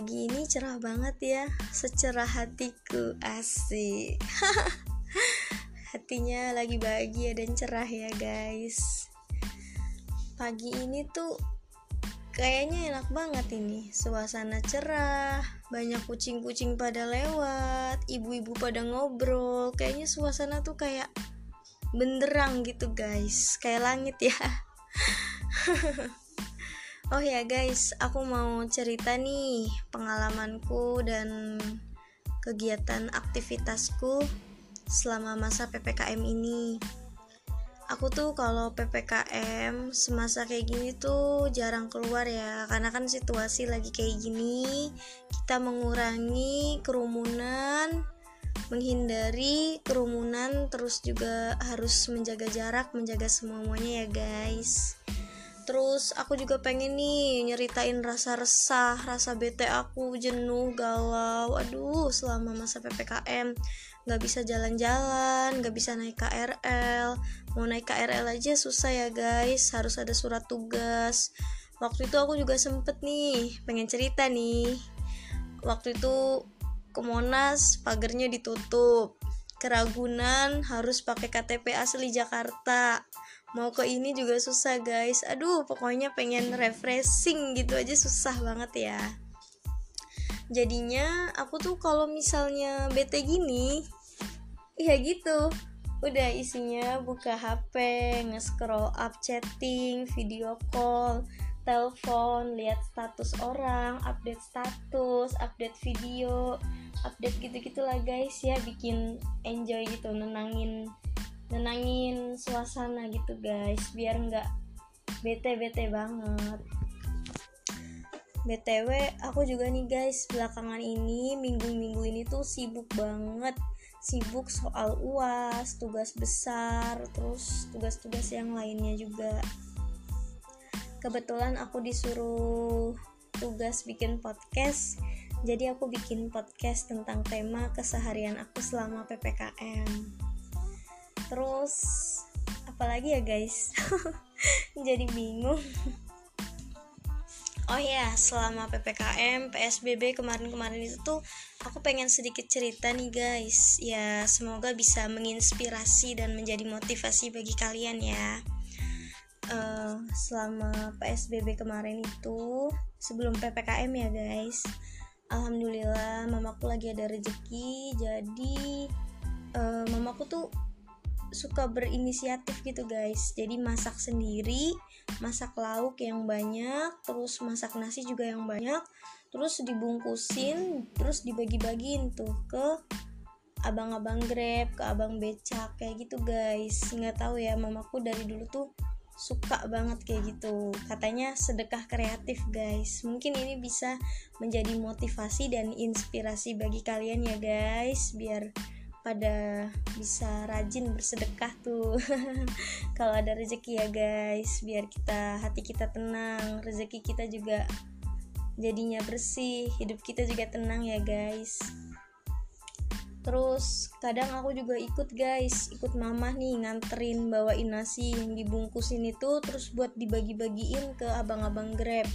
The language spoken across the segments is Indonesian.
pagi ini cerah banget ya. Secerah hatiku asik. Hatinya lagi bahagia dan cerah ya guys. Pagi ini tuh kayaknya enak banget ini. Suasana cerah banyak kucing-kucing pada lewat ibu-ibu pada ngobrol. Kayaknya suasana tuh kayak benderang gitu guys. Kayak langit ya Oh ya guys, aku mau cerita nih pengalamanku dan kegiatan aktivitasku selama masa PPKM ini. Aku tuh kalau PPKM semasa kayak gini tuh jarang keluar ya, karena kan situasi lagi kayak gini. Kita mengurangi kerumunan, menghindari kerumunan, terus juga harus menjaga jarak, menjaga semuanya ya guys terus aku juga pengen nih nyeritain rasa resah rasa bete aku jenuh galau. Aduh selama masa ppkm nggak bisa jalan-jalan nggak bisa naik KRL mau naik KRL aja susah ya guys. Harus ada surat tugas. Waktu itu aku juga sempet nih pengen cerita nih. Waktu itu ke Monas pagernya ditutup. Keragunan harus pakai KTP asli Jakarta mau ke ini juga susah guys. Aduh pokoknya pengen refreshing gitu aja susah banget ya. Jadinya aku tuh kalau misalnya bete gini ya gitu. Udah isinya buka HP nge-scroll up chatting video call telepon lihat status orang update status update video update gitu gitulah guys ya. Bikin enjoy gitu nenangin nenangin suasana gitu guys. Biar nggak bete bete banget btw aku juga nih guys. Belakangan ini minggu-minggu ini tuh sibuk banget. Sibuk soal uas tugas besar terus tugas-tugas yang lainnya juga. Kebetulan aku disuruh tugas bikin podcast. Jadi aku bikin podcast tentang tema keseharian aku selama ppkm terus apalagi ya guys jadi bingung Oh ya, selama PPKM, PSBB kemarin-kemarin itu tuh aku pengen sedikit cerita nih guys. Ya, semoga bisa menginspirasi dan menjadi motivasi bagi kalian ya. Uh, selama PSBB kemarin itu, sebelum PPKM ya guys. Alhamdulillah, mamaku lagi ada rezeki, jadi uh, mamaku tuh suka berinisiatif gitu guys. Jadi masak sendiri masak lauk yang banyak terus masak nasi juga yang banyak terus dibungkusin terus dibagi-bagiin tuh ke abang-abang grab ke abang becak kayak gitu guys. Nggak tahu ya mamaku dari dulu tuh suka banget kayak gitu. Katanya sedekah kreatif guys. Mungkin ini bisa menjadi motivasi dan inspirasi bagi kalian ya guys biar pada bisa rajin bersedekah tuh. Kalau ada rezeki ya guys. Biar kita hati kita tenang. Rezeki kita juga jadinya bersih. Hidup kita juga tenang ya guys. Terus kadang aku juga ikut guys. Ikut mama nih nganterin bawain nasi yang dibungkusin itu terus buat dibagi-bagiin ke abang-abang grab.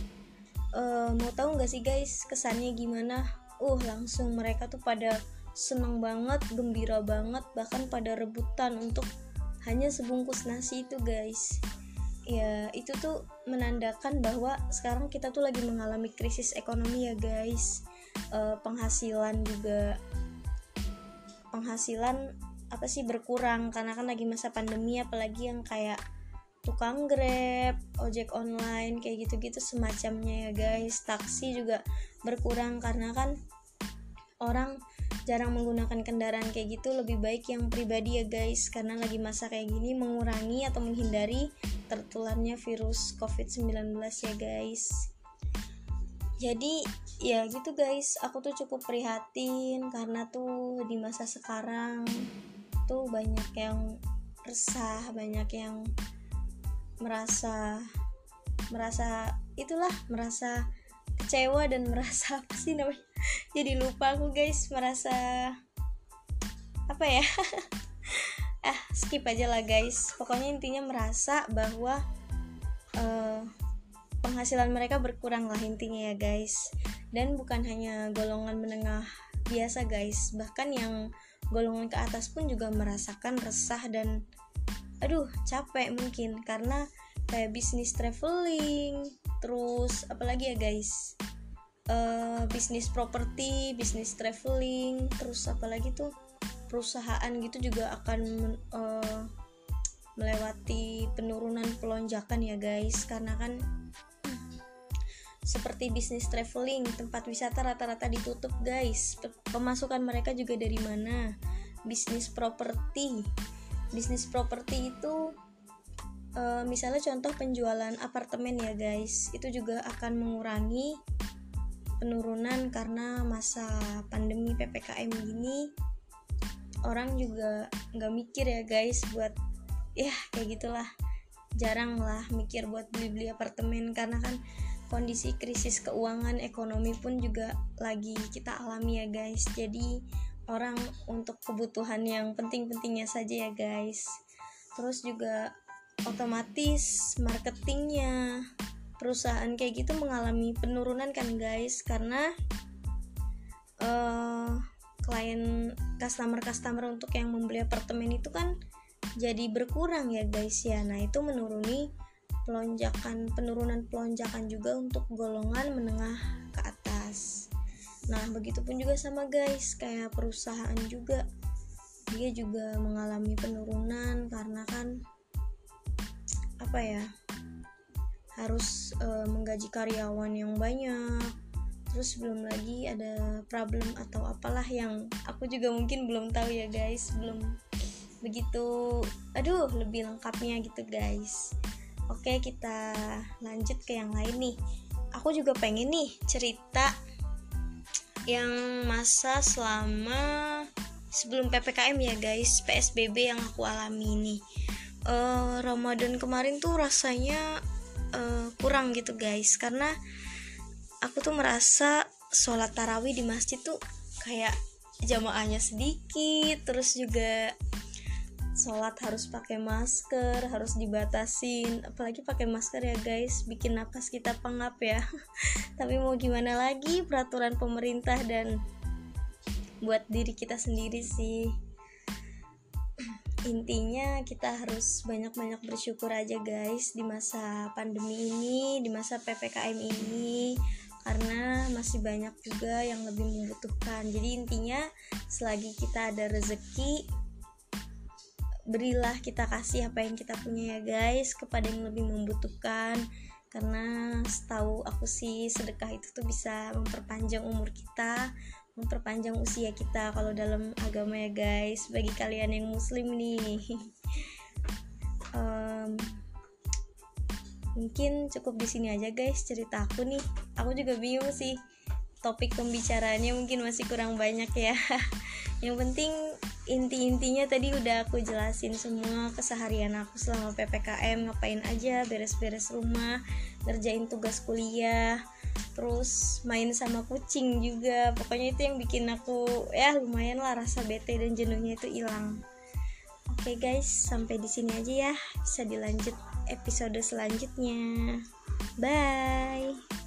Uh, mau tahu nggak sih guys kesannya gimana? Uh langsung mereka tuh pada seneng banget gembira banget bahkan pada rebutan untuk hanya sebungkus nasi itu guys ya itu tuh menandakan bahwa sekarang kita tuh lagi mengalami krisis ekonomi ya guys e, penghasilan juga penghasilan apa sih berkurang karena kan lagi masa pandemi apalagi yang kayak tukang grab, ojek online kayak gitu-gitu semacamnya ya guys. Taksi juga berkurang karena kan orang jarang menggunakan kendaraan kayak gitu lebih baik yang pribadi ya guys. Karena lagi masa kayak gini mengurangi atau menghindari tertularnya virus covid-19 ya guys. Jadi ya gitu guys. Aku tuh cukup prihatin karena tuh di masa sekarang tuh banyak yang resah banyak yang merasa merasa itulah merasa kecewa dan merasa apa sih namanya? Jadi lupa aku guys. Merasa apa ya? Ah skip aja lah guys. Pokoknya intinya merasa bahwa uh, penghasilan mereka berkurang lah intinya ya guys. Dan bukan hanya golongan menengah biasa guys. Bahkan yang golongan ke atas pun juga merasakan resah dan aduh capek mungkin karena kayak bisnis traveling terus apalagi ya guys uh, bisnis properti bisnis traveling terus apalagi tuh perusahaan gitu juga akan uh, melewati penurunan pelonjakan ya guys karena kan seperti bisnis traveling, tempat wisata rata-rata ditutup guys. Pemasukan mereka juga dari mana? Bisnis properti. Bisnis properti itu uh, misalnya contoh penjualan apartemen ya guys, itu juga akan mengurangi penurunan karena masa pandemi ppkm gini. Orang juga nggak mikir ya guys buat ya kayak gitulah. Jarang lah mikir buat beli-beli apartemen karena kan kondisi krisis keuangan ekonomi pun juga lagi kita alami ya guys. Jadi orang untuk kebutuhan yang penting-pentingnya saja ya guys. Terus juga otomatis marketingnya. Perusahaan kayak gitu mengalami penurunan kan guys? Karena uh, klien customer-customer untuk yang membeli apartemen itu kan jadi berkurang ya guys ya. Nah itu menuruni pelonjakan penurunan pelonjakan juga untuk golongan menengah ke atas. Nah begitupun juga sama guys kayak perusahaan juga. Dia juga mengalami penurunan karena kan apa ya harus e, menggaji karyawan yang banyak terus belum lagi ada problem atau apalah yang aku juga mungkin belum tahu ya guys belum begitu aduh lebih lengkapnya gitu guys Oke, kita lanjut ke yang lain nih. Aku juga pengen nih cerita yang masa selama sebelum PPKM ya guys, PSBB yang aku alami nih. Uh, Ramadan kemarin tuh rasanya uh, kurang gitu guys, karena aku tuh merasa sholat tarawih di masjid tuh kayak jamaahnya sedikit, terus juga sholat harus pakai masker harus dibatasin. Apalagi pakai masker ya guys. Bikin napas kita pengap ya. Tapi mau gimana lagi peraturan pemerintah dan buat diri kita sendiri sih intinya kita harus banyak-banyak bersyukur aja guys di masa pandemi ini di masa ppkm ini karena masih banyak juga yang lebih membutuhkan. Jadi intinya selagi kita ada rezeki berilah kita kasih apa yang kita punya ya guys kepada yang lebih membutuhkan. Karena setahu aku sih sedekah itu tuh bisa memperpanjang umur kita memperpanjang usia kita kalau dalam agama ya guys. Bagi kalian yang muslim nih. Um, mungkin cukup di sini aja guys cerita aku nih. Aku juga bingung sih topik pembicaraannya mungkin masih kurang banyak ya. Yang penting inti-intinya tadi udah aku jelasin semua keseharian aku selama PPKM ngapain aja beres-beres rumah ngerjain tugas kuliah terus main sama kucing juga. Pokoknya itu yang bikin aku ya lumayan lah rasa bete dan jenuhnya itu hilang. Oke okay guys sampai di sini aja ya. Bisa dilanjut episode selanjutnya. Bye